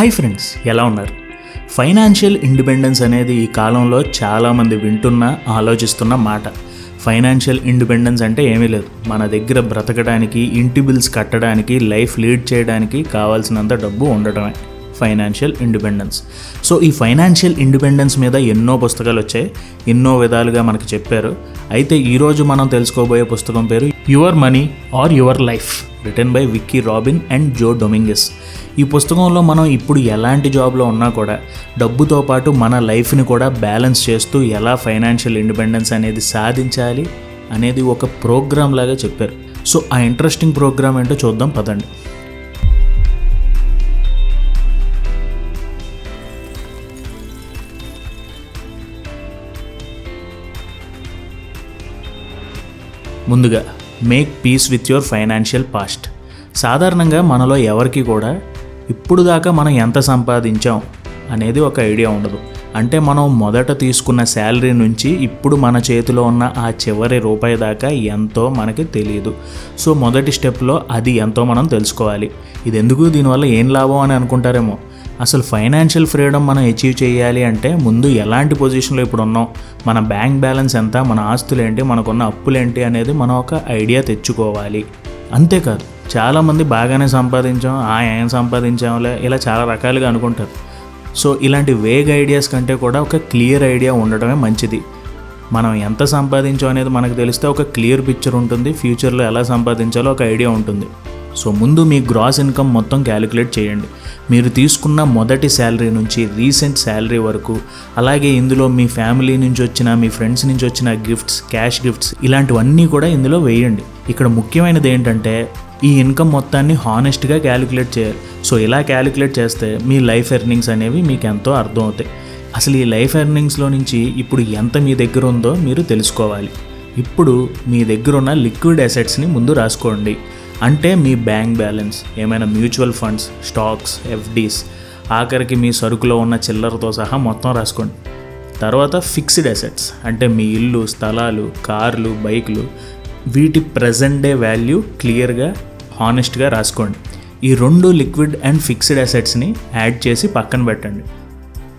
Hi friends ఎలా ఉన్నారు? Financial independence అనేది ఈ కాలంలో చాలామంది వింటున్న ఆలోచిస్తున్న మాట. ఫైనాన్షియల్ ఇండిపెండెన్స్ అంటే ఏమీ లేదు. మన దగ్గర బ్రతకడానికి ఇంటి బిల్స్ కట్టడానికి లైఫ్ లీడ్ చేయడానికి కావాల్సినంత డబ్బు ఉండటమే ఫైనాన్షియల్ ఇండిపెండెన్స్. సో ఈ ఫైనాన్షియల్ ఇండిపెండెన్స్ మీద ఎన్నో పుస్తకాలు వచ్చాయి. ఎన్నో విధాలుగా మనకు చెప్పారు. అయితే ఈరోజు మనం తెలుసుకోబోయే పుస్తకం పేరు your money or your life written by Vicki Robin and Joe Dominguez. ఈ పుస్తకంలో మనం ఇప్పుడు ఎలాంటి జాబ్లో ఉన్నా కూడా డబ్బుతో పాటు మన లైఫ్ని కూడా బ్యాలెన్స్ చేస్తూ ఎలా ఫైనాన్షియల్ ఇండిపెండెన్స్ అనేది సాధించాలి అనేది ఒక ప్రోగ్రామ్ లాగా చెప్పారు. సో ఆ ఇంట్రెస్టింగ్ ప్రోగ్రామ్ ఏంటో చూద్దాం పదండి. ముందుగా make peace with your financial past సాధారణంగా మనలో ఎవరికి కూడా ఇప్పుడు దాకా మనం ఎంత సంపాదించాం అనేది ఒక ఐడియా ఉండదు. అంటే మనం మొదట తీసుకున్న శాలరీ నుంచి ఇప్పుడు మన చేతిలో ఉన్న ఆ చివరి రూపాయి దాకా ఎంతో మనకి తెలియదు సో మొదటి స్టెప్లో అది ఎంతో మనం తెలుసుకోవాలి. ఇది ఎందుకు దీనివల్ల ఏం లాభం అని అనుకుంటారేమో? అసలు ఫైనాన్షియల్ ఫ్రీడమ్ మనం అచీవ్ చేయాలి అంటే ముందు ఎలాంటి పొజిషన్లో ఇప్పుడు ఉన్నాం? మన బ్యాంక్ బ్యాలెన్స్ ఎంత? మన ఆస్తులు ఏంటి మనకున్న అప్పులేంటి? అనేది మనం ఒక ఐడియా తెచ్చుకోవాలి. అంతేకాదు చాలామంది బాగానే సంపాదించాం ఆ ఏం సంపాదించాంలే ఇలా చాలా రకాలుగా అనుకుంటారు. సో ఇలాంటి వేగ్ ఐడియాస్ కంటే కూడా ఒక క్లియర్ ఐడియా ఉండడమే మంచిది. మనం ఎంత సంపాదించాం అనేది మనకు తెలిస్తే ఒక క్లియర్ పిక్చర్ ఉంటుంది ఫ్యూచర్లో ఎలా సంపాదించాలో ఒక ఐడియా ఉంటుంది. సో ముందు మీ గ్రాస్ ఇన్కమ్ మొత్తం క్యాలిక్యులేట్ చేయండి. మీరు తీసుకున్న మొదటి శాలరీ నుంచి రీసెంట్ శాలరీ వరకు అలాగే ఇందులో మీ ఫ్యామిలీ నుంచి వచ్చిన మీ ఫ్రెండ్స్ నుంచి వచ్చిన గిఫ్ట్స్ క్యాష్ గిఫ్ట్స్ ఇలాంటివన్నీ కూడా ఇందులో వేయండి. ఇక్కడ ముఖ్యమైనది ఏంటంటే ఈ ఇన్కమ్ మొత్తాన్ని హానెస్ట్గా క్యాలిక్యులేట్ చేయాలి. సో ఇలా క్యాలిక్యులేట్ చేస్తే మీ లైఫ్ ఎర్నింగ్స్ అనేవి మీకు ఎంతో అర్థం అవుతాయి. అసలు ఈ లైఫ్ ఎర్నింగ్స్లో నుంచి ఇప్పుడు ఎంత మీ దగ్గర ఉందో మీరు తెలుసుకోవాలి. ఇప్పుడు మీ దగ్గర ఉన్న లిక్విడ్ అసెట్స్ని ముందు రాసుకోండి. అంటే మీ బ్యాంక్ బ్యాలెన్స్ ఏమైనా మ్యూచువల్ ఫండ్స్ స్టాక్స్ ఎఫ్డీస్ ఆఖరికి మీ సరుకులో ఉన్న చిల్లరతో సహా మొత్తం రాసుకోండి. తర్వాత ఫిక్స్డ్ అసెట్స్ అంటే మీ ఇల్లు స్థలాలు కార్లు బైకులు వీటి ప్రజెంట్ డే వాల్యూ క్లియర్గా హానెస్ట్గా రాసుకోండి. ఈ రెండు లిక్విడ్ అండ్ ఫిక్స్డ్ అసెట్స్ని యాడ్ చేసి పక్కన పెట్టండి.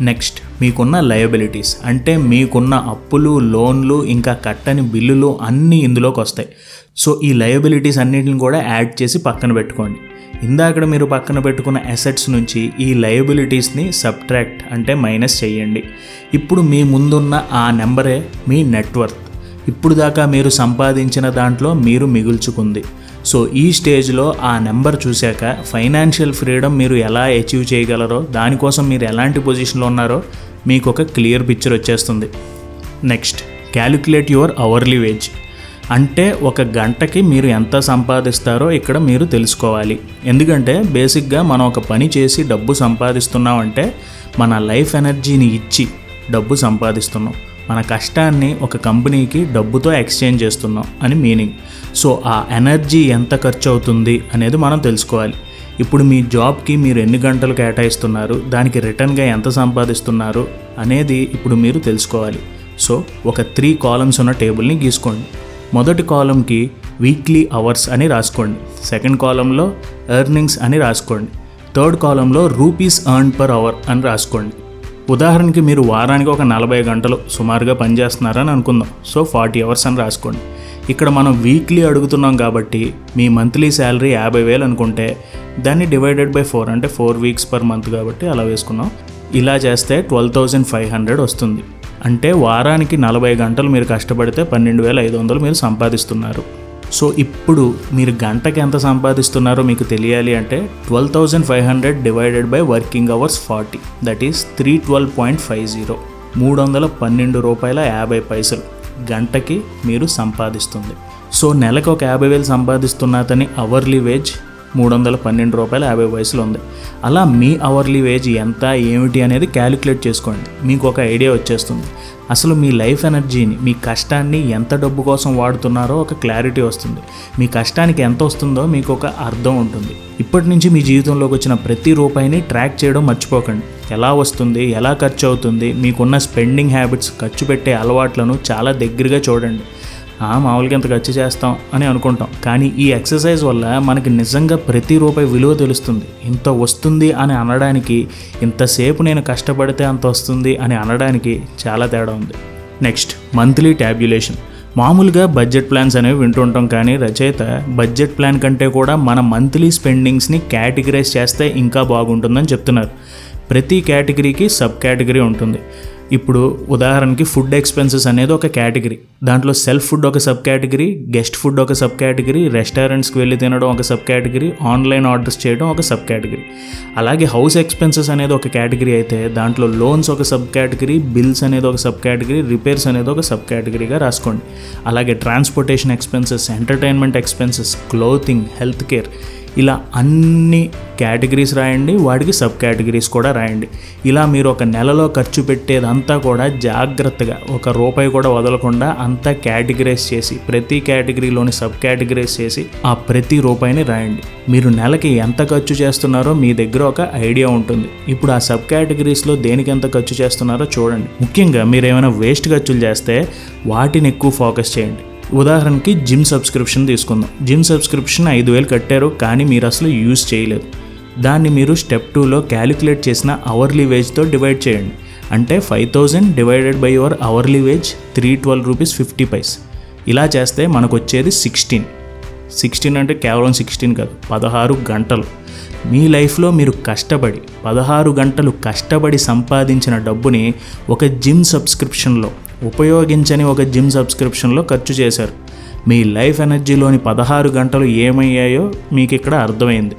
నెక్స్ట్ మీకున్న లయబిలిటీస్ అంటే మీకున్న అప్పులు లోన్లు ఇంకా కట్టని బిల్లులు అన్నీ ఇందులోకి వస్తాయి. సో ఈ లయబిలిటీస్ అన్నిటిని కూడా యాడ్ చేసి పక్కన పెట్టుకోండి. ఇందాక మీరు పక్కన పెట్టుకున్న అసెట్స్ నుంచి ఈ లయబిలిటీస్ని సబ్ట్రాక్ట్ అంటే మైనస్ చేయండి. ఇప్పుడు మీ ముందున్న ఆ నెంబరే మీ నెట్వర్క్ ఇప్పుడు దాకా మీరు సంపాదించిన దాంట్లో మీరు మిగుల్చుకుంది. సో ఈ స్టేజ్లో ఆ నెంబర్ చూశాక ఫైనాన్షియల్ ఫ్రీడమ్ మీరు ఎలా అచీవ్ చేయగలరో దానికోసం మీరు ఎలాంటి పొజిషన్లో ఉన్నారో మీకు ఒక క్లియర్ పిక్చర్ వచ్చేస్తుంది. Next calculate your hourly wage. అంటే ఒక గంటకి మీరు ఎంత సంపాదిస్తారో ఇక్కడ మీరు తెలుసుకోవాలి. ఎందుకంటే బేసిక్గా మనం ఒక పని చేసి డబ్బు సంపాదిస్తున్నామంటే మన లైఫ్ ఎనర్జీని ఇచ్చి డబ్బు సంపాదిస్తున్నాం. మన కష్టాన్ని ఒక కంపెనీకి డబ్బుతో ఎక్స్చేంజ్ చేస్తున్నాం అని మీనింగ్. సో ఆ ఎనర్జీ ఎంత ఖర్చు అవుతుంది అనేది మనం తెలుసుకోవాలి. ఇప్పుడు మీ జాబ్కి మీరు ఎన్ని గంటలు కేటాయిస్తున్నారు దానికి రిటర్న్గా ఎంత సంపాదిస్తున్నారు అనేది ఇప్పుడు మీరు తెలుసుకోవాలి. సో ఒక త్రీ కాలమ్స్ ఉన్న టేబుల్ని గీసుకోండి. మొదటి కాలంకి వీక్లీ అవర్స్ అని రాసుకోండి. సెకండ్ కాలంలో ఎర్నింగ్స్ అని రాసుకోండి. థర్డ్ కాలంలో రూపీస్ ఎర్న్ పర్ అవర్ అని రాసుకోండి. ఉదాహరణకి మీరు వారానికి ఒక నలభై గంటలు సుమారుగా పనిచేస్తున్నారని అనుకుందాం. సో ఫార్టీ అవర్స్ అని రాసుకోండి. ఇక్కడ మనం వీక్లీ అడుగుతున్నాం కాబట్టి మీ మంత్లీ శాలరీ యాభై వేలు అనుకుంటే దాన్ని డివైడెడ్ బై ఫోర్ అంటే ఫోర్ వీక్స్ పర్ మంత్ కాబట్టి అలా వేసుకున్నాం. ఇలా చేస్తే ట్వెల్వ్ థౌజండ్ ఫైవ్ హండ్రెడ్ వస్తుంది. అంటే వారానికి నలభై గంటలు మీరు కష్టపడితే పన్నెండు వేల ఐదు వందలు మీరు సంపాదిస్తున్నారు. సో ఇప్పుడు మీరు గంటకి ఎంత సంపాదిస్తున్నారో మీకు తెలియాలి అంటే twelve thousand five hundred divided by working hours forty. That is three twelve point five zero మూడు వందల పన్నెండు రూపాయల యాభై పైసలు గంటకి మీరు సంపాదిస్తుంది. సో నెలకు ఒక యాభై వేలు సంపాదిస్తున్న అతని అవర్లీ వేజ్ మూడు వందల పన్నెండు రూపాయల యాభై వయసులో ఉంది. అలా మీ అవర్లీ వేజ్ ఎంత ఏమిటి అనేది క్యాలిక్యులేట్ చేసుకోండి. మీకు ఒక ఐడియా వచ్చేస్తుంది. అసలు మీ లైఫ్ ఎనర్జీని మీ కష్టాన్ని ఎంత డబ్బు కోసం వాడుతున్నారో ఒక క్లారిటీ వస్తుంది. మీ కష్టానికి ఎంత వస్తుందో మీకు ఒక అర్థం ఉంటుంది. ఇప్పటి నుంచి మీ జీవితంలోకి వచ్చిన ప్రతి రూపాయిని ట్రాక్ చేయడం మర్చిపోకండి. ఎలా వస్తుంది ఎలా ఖర్చు అవుతుంది మీకున్న స్పెండింగ్ హ్యాబిట్స్ ఖర్చు పెట్టే అలవాట్లను చాలా దగ్గరగా చూడండి. మామూలుగా ఇంత ఖర్చు చేస్తాం అని అనుకుంటాం. కానీ ఈ ఎక్సర్సైజ్ వల్ల మనకి నిజంగా ప్రతి రూపాయి విలువ తెలుస్తుంది. ఇంత వస్తుంది అని అనడానికి ఇంతసేపు నేను కష్టపడితే అంత వస్తుంది అని అనడానికి చాలా తేడా ఉంది. నెక్స్ట్ మంత్లీ ట్యాబ్యులేషన్ మామూలుగా బడ్జెట్ ప్లాన్స్ అనేవి వింటుంటాం కానీ రచయిత బడ్జెట్ ప్లాన్ కంటే కూడా మన మంత్లీ స్పెండింగ్స్ని కేటగిరైజ్ చేస్తే ఇంకా బాగుంటుందని చెప్తున్నారు. ప్రతి కేటగిరీకి సబ్ కేటగిరీ ఉంటుంది. ఇప్పుడు ఉదాహరణకి ఫుడ్ ఎక్స్పెన్సెస్ అనేది ఒక కేటగిరీ దాంట్లో సెల్ఫ్ ఫుడ్ ఒక సబ్ కేటగిరీ గెస్ట్ ఫుడ్ ఒక సబ్ కేటగిరీ రెస్టారెంట్స్కి వెళ్ళి తినడం ఒక సబ్ కేటగిరీ ఆన్లైన్ ఆర్డర్స్ చేయడం ఒక సబ్ కేటగిరీ అలాగే హౌస్ ఎక్స్పెన్సెస్ అనేది ఒక కేటగిరీ అయితే దాంట్లో లోన్స్ ఒక సబ్ కేటగిరీ బిల్స్ అనేది ఒక సబ్ కేటగిరీ రిపేర్స్ అనేది ఒక సబ్ కేటగిరీగా రాసుకోండి. అలాగే transportation expenses entertainment expenses clothing health care ఇలా అన్ని కేటగిరీస్ రాయండి వాటికి సబ్ కేటగిరీస్ కూడా రాయండి. ఇలా మీరు ఒక నెలలో ఖర్చు పెట్టేదంతా కూడా జాగ్రత్తగా ఒక రూపాయి కూడా వదలకుండా అంతా కేటగిరైజ్ చేసి ప్రతి కేటగిరీలోని సబ్ కేటగిరైజ్ చేసి ఆ ప్రతి రూపాయిని రాయండి. మీరు నెలకి ఎంత ఖర్చు చేస్తున్నారో మీ దగ్గర ఒక ఐడియా ఉంటుంది. ఇప్పుడు ఆ సబ్ కేటగిరీస్లో దేనికి ఎంత ఖర్చు చేస్తున్నారో చూడండి. ముఖ్యంగా మీరు ఏమైనా వేస్ట్ ఖర్చులు చేస్తే వాటిని ఎక్కువ ఫోకస్ చేయండి. ఉదాహరణకి జిమ్ సబ్స్క్రిప్షన్ తీసుకుందాం. జిమ్ సబ్స్క్రిప్షన్ ఐదు వేలు కట్టారు కానీ మీరు అసలు యూజ్ చేయలేదు. దాన్ని మీరు స్టెప్ టూలో క్యాలిక్యులేట్ చేసిన అవర్లీ వేజ్తో డివైడ్ చేయండి. అంటే five thousand divided by your hourly wage three twelve rupees fifty paise. ఇలా చేస్తే మనకు వచ్చేది సిక్స్టీన్. సిక్స్టీన్ అంటే కేవలం సిక్స్టీన్ కాదు పదహారు గంటలు. మీ లైఫ్లో మీరు కష్టపడి పదహారు గంటలు కష్టపడి సంపాదించిన డబ్బుని ఒక జిమ్ సబ్స్క్రిప్షన్లో ఉపయోగించని ఒక జిమ్ సబ్స్క్రిప్షన్లో ఖర్చు చేశారు. మీ లైఫ్ ఎనర్జీలోని పదహారు గంటలు ఏమయ్యాయో మీకు ఇక్కడ అర్థమైంది.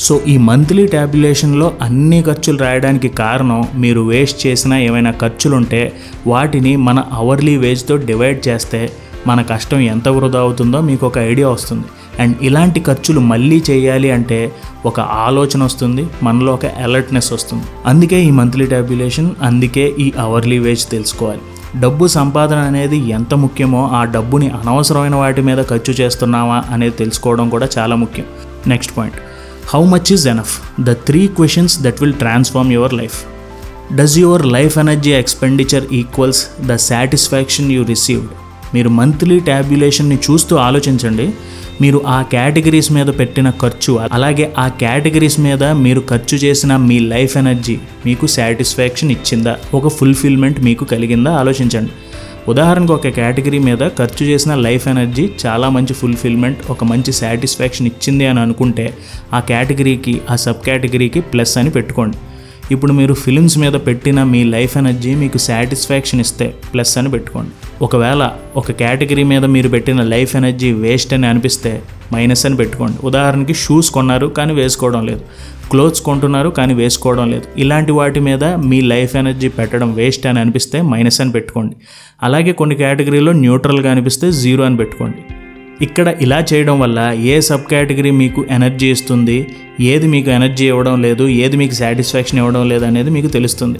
సో ఈ మంత్లీ ట్యాబ్యులేషన్లో అన్ని ఖర్చులు రాయడానికి కారణం మీరు వేస్ట్ చేసిన ఏమైనా ఖర్చులుంటే వాటిని మన అవర్లీ వేజ్తో డివైడ్ చేస్తే మన కష్టం ఎంత వృధా అవుతుందో మీకు ఒక ఐడియా వస్తుంది. అండ్ ఇలాంటి ఖర్చులు మళ్ళీ చేయాలి అంటే ఒక ఆలోచన వస్తుంది మనలో ఒక అలర్ట్నెస్ వస్తుంది. అందుకే ఈ మంత్లీ ట్యాబ్యులేషన్ అందుకే ఈ అవర్లీ వేజ్ తెలుసుకోవాలి. డబ్బు సంపాదన అనేది ఎంత ముఖ్యమో ఆ డబ్బుని అనవసరమైన వాటి మీద ఖర్చు చేస్తున్నామా అనేది తెలుసుకోవడం కూడా చాలా ముఖ్యం. Next point how much is enough the three questions that will transform your life does your life energy expenditure equals the satisfaction you received మీరు మంత్లీ ట్యాబ్యులేషన్ని చూస్తూ ఆలోచించండి. మీరు ఆ కేటగిరీస్ మీద పెట్టిన ఖర్చు అలాగే ఆ కేటగిరీస్ మీద మీరు ఖర్చు చేసిన మీ లైఫ్ ఎనర్జీ మీకు సాటిస్ఫాక్షన్ ఇచ్చిందా? ఒక ఫుల్ఫిల్మెంట్ మీకు కలిగిందా? ఆలోచించండి. ఉదాహరణకు ఒక కేటగిరీ మీద ఖర్చు చేసిన లైఫ్ ఎనర్జీ చాలా మంచి ఫుల్ఫిల్మెంట్ ఒక మంచి సాటిస్ఫాక్షన్ ఇచ్చింది అని అనుకుంటే ఆ కేటగిరీకి ఆ సబ్ కేటగిరీకి ప్లస్ అని పెట్టుకోండి. ఇప్పుడు మీరు ఫిలిమ్స్ మీద పెట్టిన మీ లైఫ్ ఎనర్జీ మీకు సాటిస్ఫాక్షన్ ఇస్తే ప్లస్ అని పెట్టుకోండి. ఒకవేళ ఒక కేటగిరీ మీద మీరు పెట్టిన లైఫ్ ఎనర్జీ వేస్ట్ అని అనిపిస్తే మైనస్ అని పెట్టుకోండి. ఉదాహరణకి షూస్ కొన్నారు కానీ వేసుకోవడం లేదు. క్లోత్స్ కొంటున్నారు కానీ వేసుకోవడం లేదు. ఇలాంటి వాటి మీద మీ లైఫ్ ఎనర్జీ పెట్టడం వేస్ట్ అని అనిపిస్తే మైనస్ అని పెట్టుకోండి. అలాగే కొన్ని కేటగిరీలో న్యూట్రల్గా అనిపిస్తే జీరో అని పెట్టుకోండి. ఇక్కడ ఇలా చేయడం వల్ల ఏ సబ్ కేటగిరీ మీకు ఎనర్జీ ఇస్తుంది ఏది మీకు ఎనర్జీ ఇవ్వడం లేదు ఏది మీకు సాటిస్ఫాక్షన్ ఇవ్వడం లేదు అనేది మీకు తెలుస్తుంది.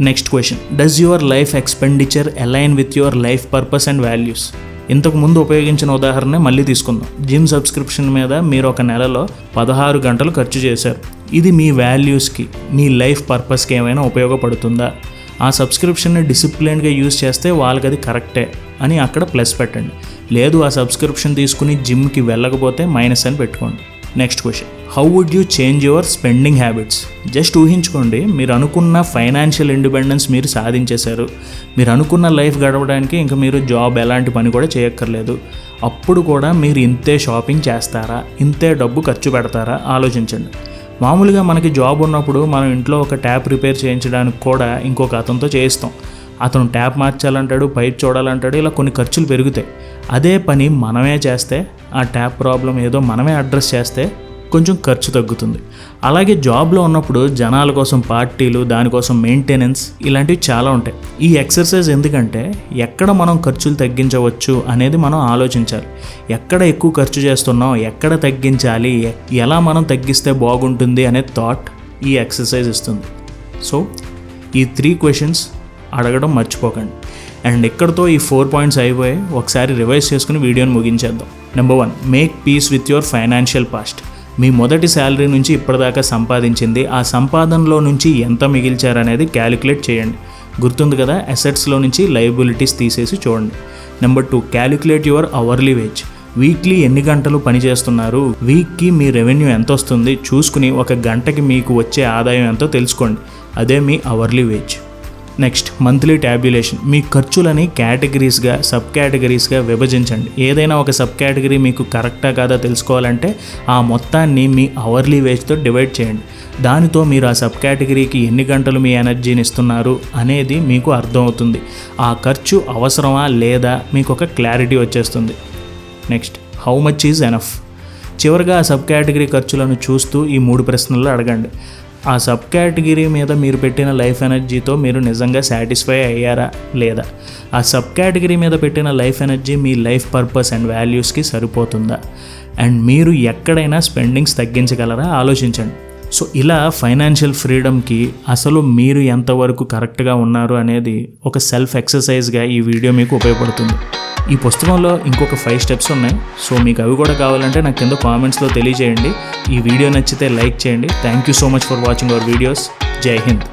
Next question. Does your life expenditure align with your life purpose and values ఇంతకు ముందు ఉపయోగించిన ఉదాహరణ మళ్ళీ తీసుకుందాం. జిమ్ సబ్స్క్రిప్షన్ మీద మీరు ఒక నెలలో పదహారు గంటలు ఖర్చు చేశారు. ఇది మీ వాల్యూస్కి మీ లైఫ్ పర్పస్కి ఏమైనా ఉపయోగపడుతుందా? ఆ సబ్స్క్రిప్షన్ని డిసిప్లిన్గా యూజ్ చేస్తే వాళ్ళకి అది కరెక్టే అని అక్కడ ప్లస్ పెట్టండి. లేదు ఆ సబ్స్క్రిప్షన్ తీసుకుని జిమ్కి వెళ్ళకపోతే మైనస్ అని పెట్టుకోండి. Next question how would you change your spending habits just ఊహించుకోండి మీరు అనుకున్న ఫైనాన్షియల్ ఇండిపెండెన్స్ మీరు సాధించేశారు. మీరు అనుకున్న లైఫ్ గడవడానికి ఇంకా మీరు జాబ్ ఎలాంటి పని కూడా చేయక్కర్లేదు. అప్పుడు కూడా మీరు ఇంతే షాపింగ్ చేస్తారా? ఇంతే డబ్బు ఖర్చు పెడతారా? ఆలోచించండి. మామూలుగా మనకి జాబ్ ఉన్నప్పుడు మనం ఇంట్లో ఒక ట్యాప్ రిపేర్ చేయించడానికి కూడా ఇంకొక అతనితో చేయిస్తాం. అతను ట్యాప్ మార్చాలంటాడు పైప్ చూడాలంటాడు ఇలా కొన్ని ఖర్చులు పెరుగుతాయి. అదే పని మనమే చేస్తే ఆ ట్యాప్ ప్రాబ్లం ఏదో మనమే అడ్రస్ చేస్తే కొంచెం ఖర్చు తగ్గుతుంది. అలాగే జాబ్లో ఉన్నప్పుడు జనాల కోసం పార్టీలు దానికోసం మెయింటెనెన్స్ ఇలాంటివి చాలా ఉంటాయి. ఈ ఎక్సర్సైజ్ ఎందుకంటే ఎక్కడ మనం ఖర్చులు తగ్గించవచ్చు అనేది మనం ఆలోచించాలి. ఎక్కడ ఎక్కువ ఖర్చు చేస్తున్నాం ఎక్కడ తగ్గించాలి ఎలా మనం తగ్గిస్తే బాగుంటుంది అనే థాట్ ఈ ఎక్సర్సైజ్ ఇస్తుంది. సో ఈ త్రీ క్వశ్చన్స్ అడగడం మర్చిపోకండి. అండ్ ఇక్కడతో ఈ ఫోర్ పాయింట్స్ అయిపోయి ఒకసారి రివైజ్ చేసుకుని వీడియోని ముగించేద్దాం. Number one make peace with your financial past. మీ మొదటి శాలరీ నుంచి ఇప్పటిదాకా సంపాదించింది ఆ సంపాదనలో నుంచి ఎంత మిగిల్చారనేది క్యాలిక్యులేట్ చేయండి. గుర్తుంది కదా అసెట్స్లో నుంచి లయబిలిటీస్ తీసేసి చూడండి. Number two calculate your hourly wage. Weekly ఎన్ని గంటలు పనిచేస్తున్నారు వీక్కి మీ రెవెన్యూ ఎంత వస్తుంది? చూసుకుని ఒక గంటకి మీకు వచ్చే ఆదాయం ఎంతో తెలుసుకోండి. అదే మీ hourly wage. Next monthly tabulation మీ ఖర్చులని కేటగిరీస్గా సబ్ కేటగిరీస్గా విభజించండి. ఏదైనా ఒక సబ్ కేటగిరీ మీకు కరెక్టా కాదా తెలుసుకోవాలంటే ఆ మొత్తాన్ని మీ అవర్లీ వేజ్తో డివైడ్ చేయండి. దానితో మీరు ఆ సబ్ కేటగిరీకి ఎన్ని గంటలు మీ ఎనర్జీని ఇస్తున్నారు అనేది మీకు అర్థమవుతుంది. ఆ ఖర్చు అవసరమా లేదా మీకు ఒక క్లారిటీ వచ్చేస్తుంది. Next how much is enough చివరిగా ఆ సబ్ కేటగిరీ ఖర్చులను చూస్తూ ఈ మూడు ప్రశ్నలు అడగండి. ఆ సబ్ కేటగిరీ మీద మీరు పెట్టిన లైఫ్ ఎనర్జీతో మీరు నిజంగా సాటిస్ఫై అయ్యారా లేదా? ఆ సబ్ కేటగిరీ మీద పెట్టిన లైఫ్ ఎనర్జీ మీ లైఫ్ పర్పస్ అండ్ వాల్యూస్కి సరిపోతుందా? అండ్ మీరు ఎక్కడైనా స్పెండింగ్స్ తగ్గించగలరా? ఆలోచించండి. సో ఇలా ఫైనాన్షియల్ ఫ్రీడమ్కి అసలు మీరు ఎంతవరకు కరెక్ట్గా ఉన్నారు అనేది ఒక సెల్ఫ్ ఎక్సర్సైజ్గా ఈ వీడియో మీకు ఉపయోగపడుతుంది. ఈ పుస్తకంలో ఇంకొక ఫైవ్ స్టెప్స్ ఉన్నాయి. సో మీకు అవి కూడా కావాలంటే నాకు కింద కామెంట్స్లో తెలియజేయండి. ఈ వీడియో నచ్చితే లైక్ చేయండి. Thank you so much for watching our videos Jai Hind